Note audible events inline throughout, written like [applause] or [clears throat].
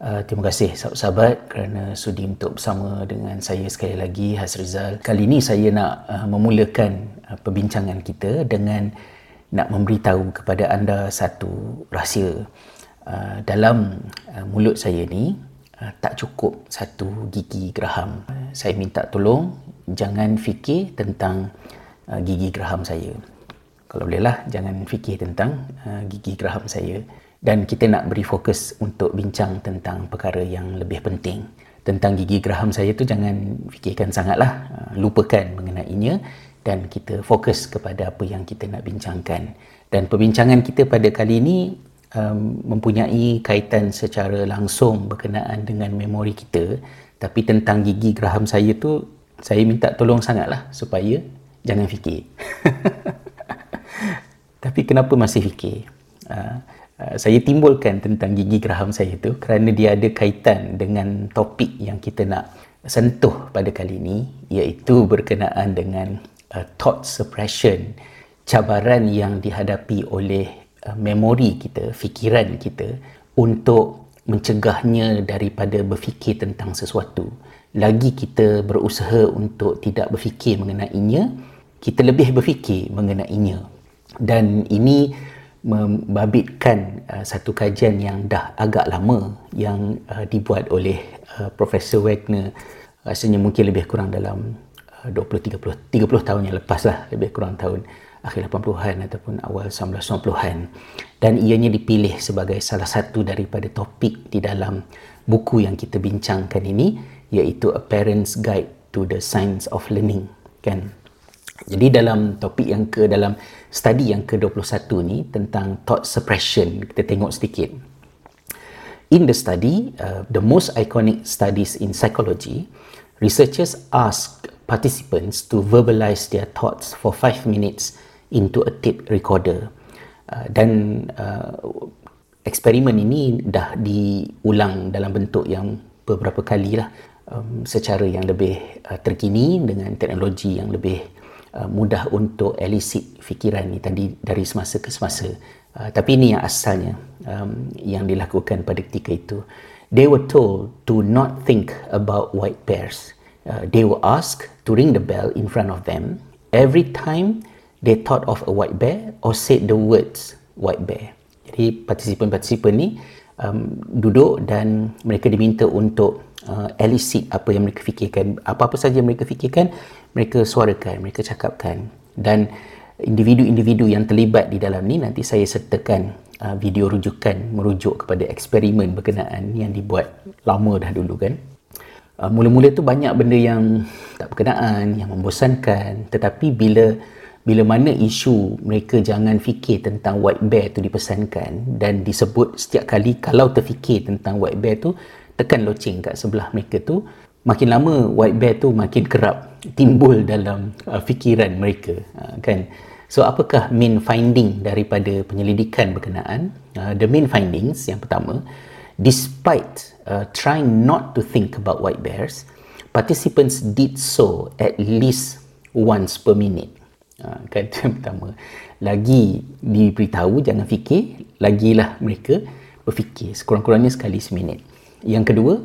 Uh, terima kasih sahabat-sahabat kerana sudi untuk bersama dengan saya sekali lagi Hasrizal. Kali ini saya nak uh, memulakan uh, perbincangan kita dengan nak memberitahu kepada anda satu rahsia. Uh, dalam uh, mulut saya ni uh, tak cukup satu gigi geraham. Uh, saya minta tolong jangan fikir tentang uh, gigi geraham saya. Kalau bolehlah jangan fikir tentang uh, gigi geraham saya dan kita nak beri fokus untuk bincang tentang perkara yang lebih penting. Tentang gigi geraham saya tu jangan fikirkan sangatlah, uh, lupakan mengenainya dan kita fokus kepada apa yang kita nak bincangkan. Dan perbincangan kita pada kali ini um, mempunyai kaitan secara langsung berkenaan dengan memori kita, tapi tentang gigi geraham saya tu saya minta tolong sangatlah supaya jangan fikir. [laughs] tapi kenapa masih fikir? Uh, saya timbulkan tentang gigi geraham saya itu kerana dia ada kaitan dengan topik yang kita nak sentuh pada kali ini iaitu berkenaan dengan uh, thought suppression cabaran yang dihadapi oleh uh, memori kita, fikiran kita untuk mencegahnya daripada berfikir tentang sesuatu. Lagi kita berusaha untuk tidak berfikir mengenainya, kita lebih berfikir mengenainya. Dan ini membabitkan uh, satu kajian yang dah agak lama yang uh, dibuat oleh uh, Profesor Wagner. Rasanya mungkin lebih kurang dalam uh, 20 30 30 tahun yang lepas lah lebih kurang tahun akhir 80-an ataupun awal 1990-an dan ianya dipilih sebagai salah satu daripada topik di dalam buku yang kita bincangkan ini iaitu A Parent's Guide to the Science of Learning kan jadi dalam topik yang ke dalam study yang ke-21 ni tentang thought suppression kita tengok sedikit. In the study uh, the most iconic studies in psychology researchers ask participants to verbalize their thoughts for 5 minutes into a tape recorder. Uh, dan uh, eksperimen ini dah diulang dalam bentuk yang beberapa kali lah um, secara yang lebih uh, terkini dengan teknologi yang lebih Uh, mudah untuk elicit fikiran ni tadi dari semasa ke semasa. Uh, tapi ini yang asalnya um, yang dilakukan pada ketika itu. They were told to not think about white bears. Uh, they were asked to ring the bell in front of them every time they thought of a white bear or said the words white bear. Jadi partisipan-partisipan ni um, duduk dan mereka diminta untuk uh, elicit apa yang mereka fikirkan. Apa-apa saja yang mereka fikirkan mereka suarakan mereka cakapkan. Dan individu-individu yang terlibat di dalam ni nanti saya sertakan uh, video rujukan merujuk kepada eksperimen berkenaan yang dibuat lama dah dulu kan? Uh, mula-mula tu banyak benda yang tak berkenaan yang membosankan. Tetapi bila bila mana isu mereka jangan fikir tentang white bear tu dipesankan dan disebut setiap kali kalau terfikir tentang white bear tu tekan loceng kat sebelah mereka tu makin lama white bear tu makin kerap timbul dalam uh, fikiran mereka uh, kan? So apakah main finding daripada penyelidikan berkenaan? Uh, the main findings yang pertama despite uh, trying not to think about white bears participants did so at least once per minute. Uh, kan? [laughs] Itu yang pertama. Lagi diberitahu jangan fikir lagilah mereka berfikir sekurang-kurangnya sekali seminit yang kedua,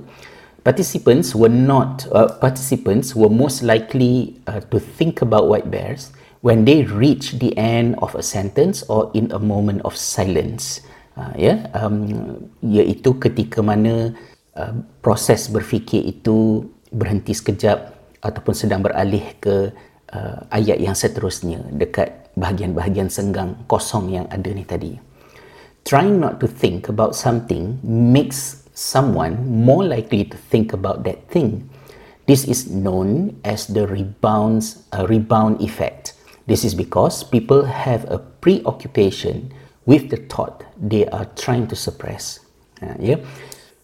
participants were not uh, participants were most likely uh, to think about white bears when they reach the end of a sentence or in a moment of silence. Uh, ya, yeah? um, iaitu ketika mana uh, proses berfikir itu berhenti sekejap ataupun sedang beralih ke uh, ayat yang seterusnya dekat bahagian-bahagian senggang kosong yang ada ni tadi. Trying not to think about something makes someone more likely to think about that thing. This is known as the rebounds, uh, rebound effect. This is because people have a preoccupation with the thought they are trying to suppress. Uh, yeah?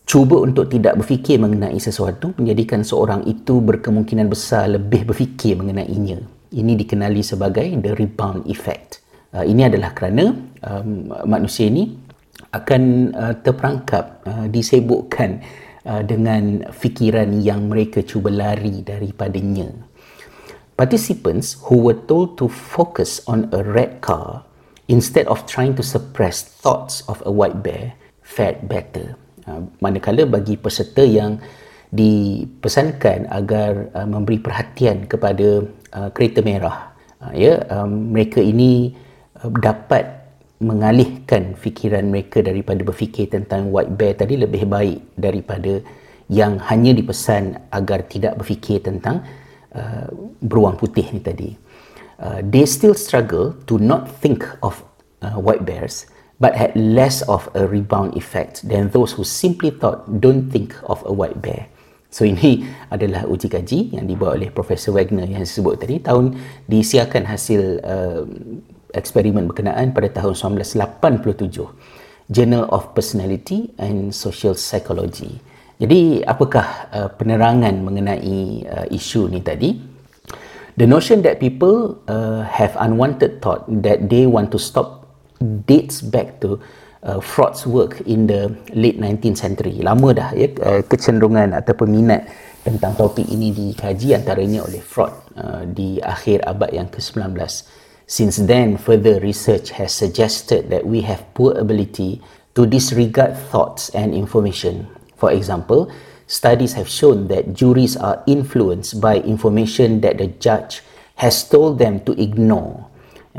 Cuba untuk tidak berfikir mengenai sesuatu menjadikan seorang itu berkemungkinan besar lebih berfikir mengenainya. Ini dikenali sebagai the rebound effect. Uh, ini adalah kerana um, manusia ini akan uh, terperangkap uh, disebukkan uh, dengan fikiran yang mereka cuba lari daripadanya. Participants who were told to focus on a red car instead of trying to suppress thoughts of a white bear fared better. Uh, manakala bagi peserta yang dipesankan agar uh, memberi perhatian kepada uh, kereta merah. Uh, ya um, mereka ini uh, dapat mengalihkan fikiran mereka daripada berfikir tentang white bear tadi lebih baik daripada yang hanya dipesan agar tidak berfikir tentang uh, beruang putih ni tadi. Uh, they still struggle to not think of uh, white bears but had less of a rebound effect than those who simply thought don't think of a white bear. So ini adalah uji kaji yang dibuat oleh Profesor Wagner yang saya sebut tadi tahun disiarkan hasil uh, eksperimen berkenaan pada tahun 1987 Journal of Personality and Social Psychology. Jadi apakah uh, penerangan mengenai uh, isu ni tadi? The notion that people uh, have unwanted thought that they want to stop dates back to uh, Freud's work in the late 19th century. Lama dah ya uh, kecenderungan atau peminat tentang topik ini dikaji antaranya oleh Freud uh, di akhir abad yang ke-19. Since then, further research has suggested that we have poor ability to disregard thoughts and information. For example, studies have shown that juries are influenced by information that the judge has told them to ignore.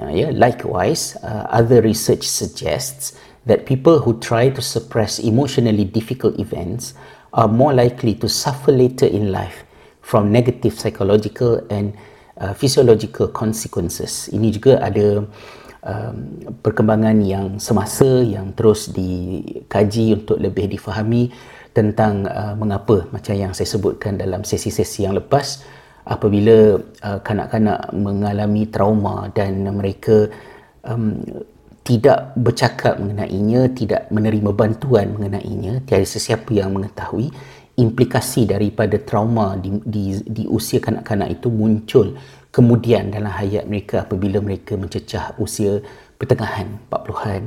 Uh, yeah, likewise, uh, other research suggests that people who try to suppress emotionally difficult events are more likely to suffer later in life from negative psychological and uh, physiological consequences. Ini juga ada um, perkembangan yang semasa yang terus dikaji untuk lebih difahami tentang uh, mengapa macam yang saya sebutkan dalam sesi-sesi yang lepas apabila uh, kanak-kanak mengalami trauma dan mereka um, tidak bercakap mengenainya, tidak menerima bantuan mengenainya, tiada sesiapa yang mengetahui implikasi daripada trauma di, di, di usia kanak-kanak itu muncul kemudian dalam hayat mereka apabila mereka mencecah usia pertengahan 40-an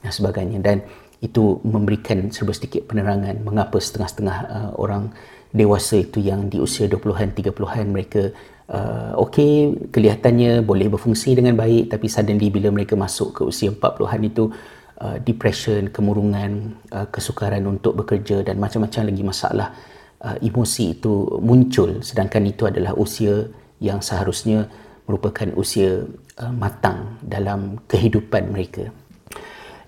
dan sebagainya. Dan itu memberikan serba sedikit penerangan mengapa setengah-setengah uh, orang dewasa itu yang di usia 20-an 30-an mereka uh, okey kelihatannya boleh berfungsi dengan baik tapi suddenly bila mereka masuk ke usia 40-an itu uh, depression, kemurungan, uh, kesukaran untuk bekerja dan macam-macam lagi masalah uh, emosi itu muncul sedangkan itu adalah usia yang seharusnya merupakan usia uh, matang dalam kehidupan mereka.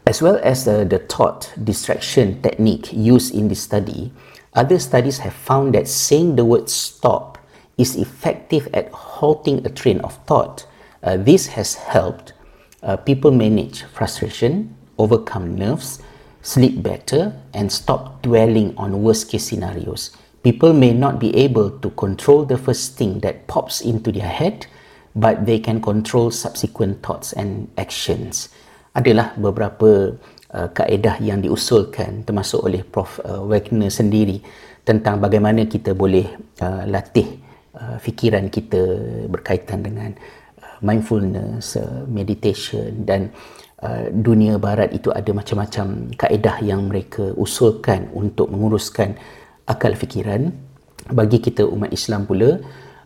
As well as uh, the thought distraction technique used in this study, other studies have found that saying the word stop is effective at halting a train of thought. Uh, this has helped uh, people manage frustration, overcome nerves, sleep better, and stop dwelling on worst case scenarios. People may not be able to control the first thing that pops into their head, but they can control subsequent thoughts and actions. Adalah beberapa uh, kaedah yang diusulkan termasuk oleh Prof. Uh, Wagner sendiri tentang bagaimana kita boleh uh, latih Uh, fikiran kita berkaitan dengan uh, mindfulness, uh, meditation dan uh, dunia barat itu ada macam-macam kaedah yang mereka usulkan untuk menguruskan akal fikiran. Bagi kita umat Islam pula,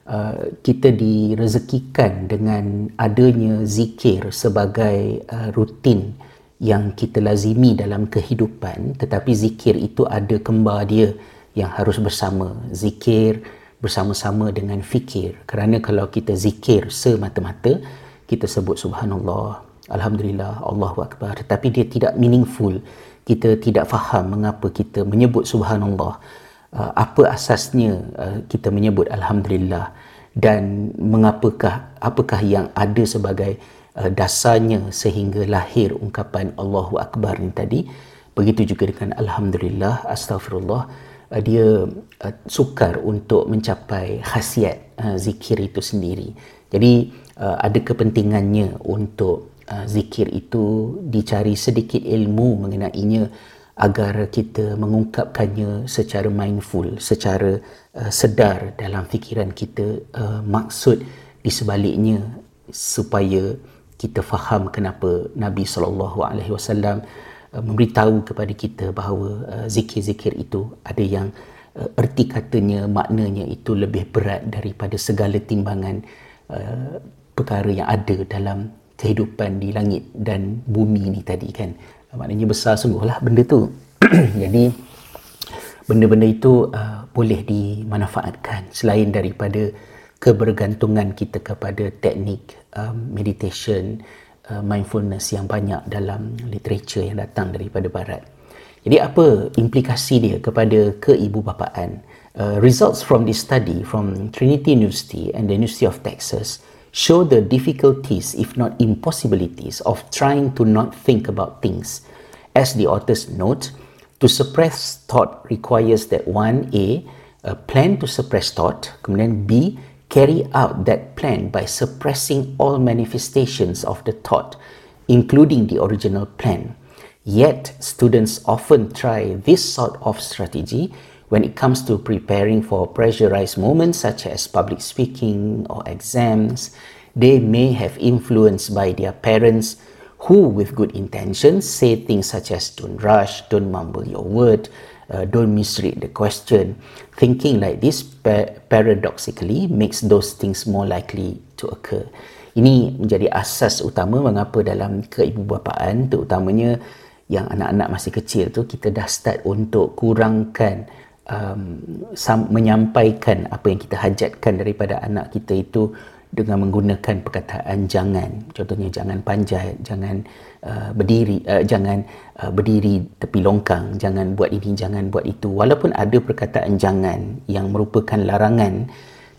uh, kita direzekikan dengan adanya zikir sebagai uh, rutin yang kita lazimi dalam kehidupan tetapi zikir itu ada kembar dia yang harus bersama zikir bersama-sama dengan fikir kerana kalau kita zikir semata-mata kita sebut subhanallah alhamdulillah Allahu akbar. Tetapi dia tidak meaningful. Kita tidak faham mengapa kita menyebut subhanallah. Uh, apa asasnya uh, kita menyebut alhamdulillah? Dan mengapakah apakah yang ada sebagai uh, dasarnya sehingga lahir ungkapan Allahu akbar ni tadi? Begitu juga dengan alhamdulillah astagfirullah dia sukar untuk mencapai khasiat zikir itu sendiri. Jadi ada kepentingannya untuk zikir itu dicari sedikit ilmu mengenainya agar kita mengungkapkannya secara mindful, secara sedar dalam fikiran kita maksud di sebaliknya supaya kita faham kenapa Nabi sallallahu alaihi wasallam Uh, memberitahu kepada kita bahawa uh, zikir-zikir itu ada yang uh, erti katanya maknanya itu lebih berat daripada segala timbangan perkara yang ada dalam kehidupan di langit dan bumi ni tadi kan? Maknanya besar sungguhlah benda tu. [clears throat] Jadi benda-benda itu uh, boleh dimanfaatkan selain daripada kebergantungan kita kepada teknik um, meditation uh, mindfulness yang banyak dalam literature yang datang daripada barat. Jadi apa implikasi dia kepada keibubapaan uh, results from this study from Trinity University and the University of Texas show the difficulties if not impossibilities of trying to not think about things as the authors note to suppress thought requires that one A, a plan to suppress thought, kemudian B, carry out that plan by suppressing all manifestations of the thought, including the original plan. Yet, students often try this sort of strategy when it comes to preparing for pressurized moments such as public speaking or exams. They may have influenced by their parents' who with good intentions say things such as don't rush, don't mumble your word, uh, don't misread the question. Thinking like this pa- paradoxically makes those things more likely to occur. Ini menjadi asas utama mengapa dalam keibubapaan terutamanya yang anak-anak masih kecil tu kita dah start untuk kurangkan um, menyampaikan apa yang kita hajatkan daripada anak kita itu dengan menggunakan perkataan jangan. Contohnya jangan panjat jangan uh, berdiri uh, jangan uh, berdiri tepi longkang jangan buat ini jangan buat itu. Walaupun ada perkataan jangan yang merupakan larangan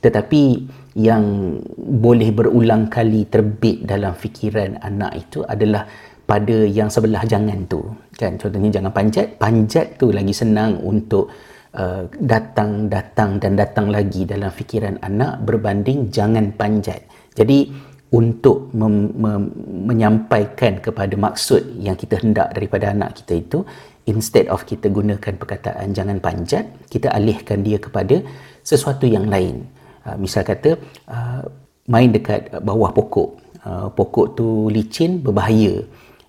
tetapi yang boleh berulang kali terbit dalam fikiran anak itu adalah pada yang sebelah jangan tu. Kan? Contohnya jangan panjat panjat tu lagi senang untuk Uh, datang datang dan datang lagi dalam fikiran anak berbanding jangan panjat. Jadi untuk mem- mem- menyampaikan kepada maksud yang kita hendak daripada anak kita itu instead of kita gunakan perkataan jangan panjat kita alihkan dia kepada sesuatu yang lain. Uh, misal kata uh, main dekat bawah pokok. Uh, pokok tu licin berbahaya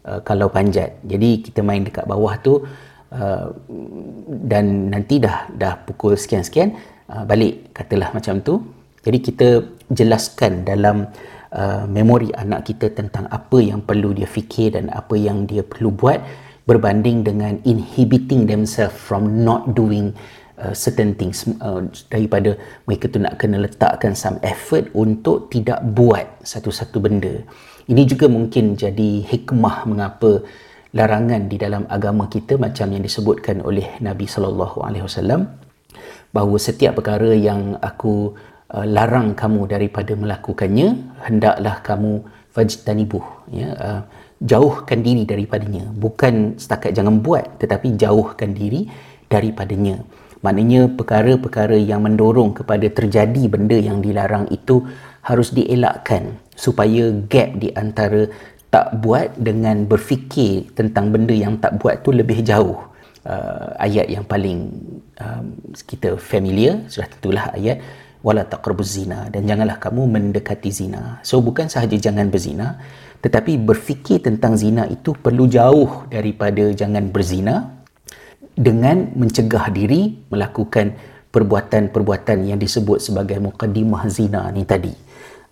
uh, kalau panjat. Jadi kita main dekat bawah tu Uh, dan nanti dah dah pukul sekian-sekian uh, balik katalah macam tu. Jadi kita jelaskan dalam uh, memori anak kita tentang apa yang perlu dia fikir dan apa yang dia perlu buat berbanding dengan inhibiting themselves from not doing uh, certain things. Uh, daripada mereka tu nak kena letakkan some effort untuk tidak buat satu-satu benda. Ini juga mungkin jadi hikmah mengapa larangan di dalam agama kita macam yang disebutkan oleh Nabi sallallahu alaihi wasallam bahawa setiap perkara yang aku uh, larang kamu daripada melakukannya hendaklah kamu fajtanibuh ya uh, jauhkan diri daripadanya. Bukan setakat jangan buat tetapi jauhkan diri daripadanya. Maknanya perkara-perkara yang mendorong kepada terjadi benda yang dilarang itu harus dielakkan supaya gap di antara tak buat dengan berfikir tentang benda yang tak buat tu lebih jauh. Uh, ayat yang paling um, kita familiar sudah tentulah ayat wala taqrabuz zina dan janganlah kamu mendekati zina. So bukan sahaja jangan berzina tetapi berfikir tentang zina itu perlu jauh daripada jangan berzina dengan mencegah diri melakukan perbuatan-perbuatan yang disebut sebagai muqaddimah zina ni tadi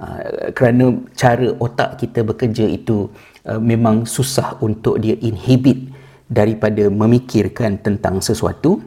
Ah, kerana cara otak kita bekerja itu uh, memang susah untuk dia inhibit daripada memikirkan tentang sesuatu.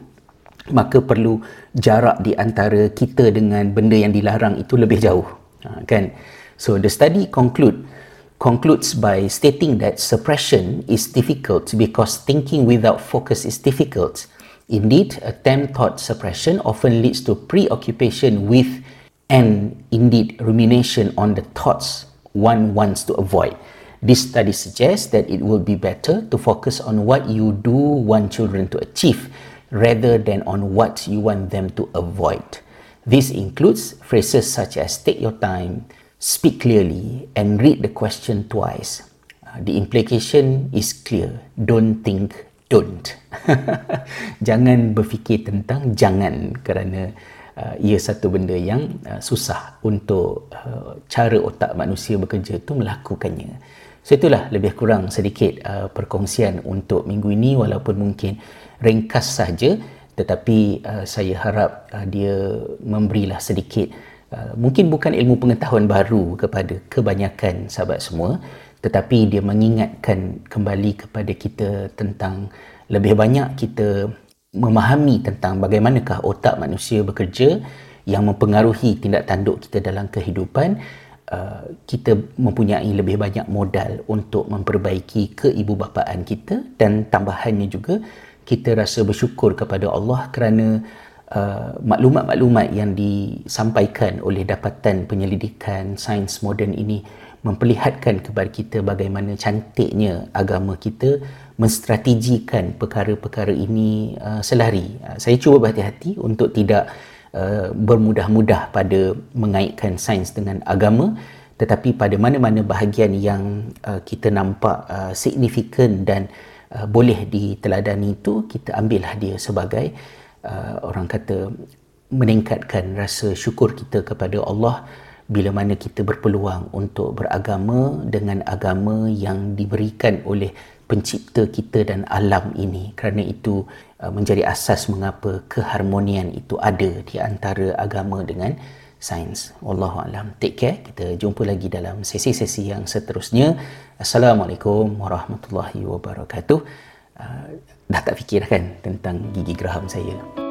Maka perlu jarak di antara kita dengan benda yang dilarang itu lebih jauh. Uh, kan? So the study conclude concludes by stating that suppression is difficult because thinking without focus is difficult. Indeed attempt thought suppression often leads to preoccupation with and indeed rumination on the thoughts one wants to avoid. This study suggests that it will be better to focus on what you do want children to achieve rather than on what you want them to avoid. This includes phrases such as take your time, speak clearly, and read the question twice. Uh, the implication is clear. Don't think, don't. [laughs] jangan berfikir tentang jangan kerana uh, ia satu benda yang uh, susah untuk uh, cara otak manusia bekerja itu melakukannya. So itulah lebih kurang sedikit uh, perkongsian untuk minggu ini walaupun mungkin ringkas saja tetapi uh, saya harap uh, dia memberilah sedikit uh, mungkin bukan ilmu pengetahuan baru kepada kebanyakan sahabat semua tetapi dia mengingatkan kembali kepada kita tentang lebih banyak kita memahami tentang bagaimanakah otak manusia bekerja yang mempengaruhi tindak tanduk kita dalam kehidupan uh, kita mempunyai lebih banyak modal untuk memperbaiki keibubapaan kita dan tambahannya juga kita rasa bersyukur kepada Allah kerana uh, maklumat-maklumat yang disampaikan oleh dapatan penyelidikan sains moden ini memperlihatkan kepada kita bagaimana cantiknya agama kita menstrategikan perkara-perkara ini uh, selari. Uh, saya cuba berhati-hati untuk tidak uh, bermudah-mudah pada mengaitkan sains dengan agama tetapi pada mana-mana bahagian yang uh, kita nampak uh, signifikan dan uh, boleh diteladani itu kita ambillah dia sebagai uh, orang kata meningkatkan rasa syukur kita kepada Allah bila mana kita berpeluang untuk beragama dengan agama yang diberikan oleh pencipta kita dan alam ini kerana itu uh, menjadi asas mengapa keharmonian itu ada di antara agama dengan sains. Wallahu alam. Take care. Kita jumpa lagi dalam sesi-sesi yang seterusnya. Assalamualaikum warahmatullahi wabarakatuh. Uh, dah tak fikir kan tentang gigi geraham saya.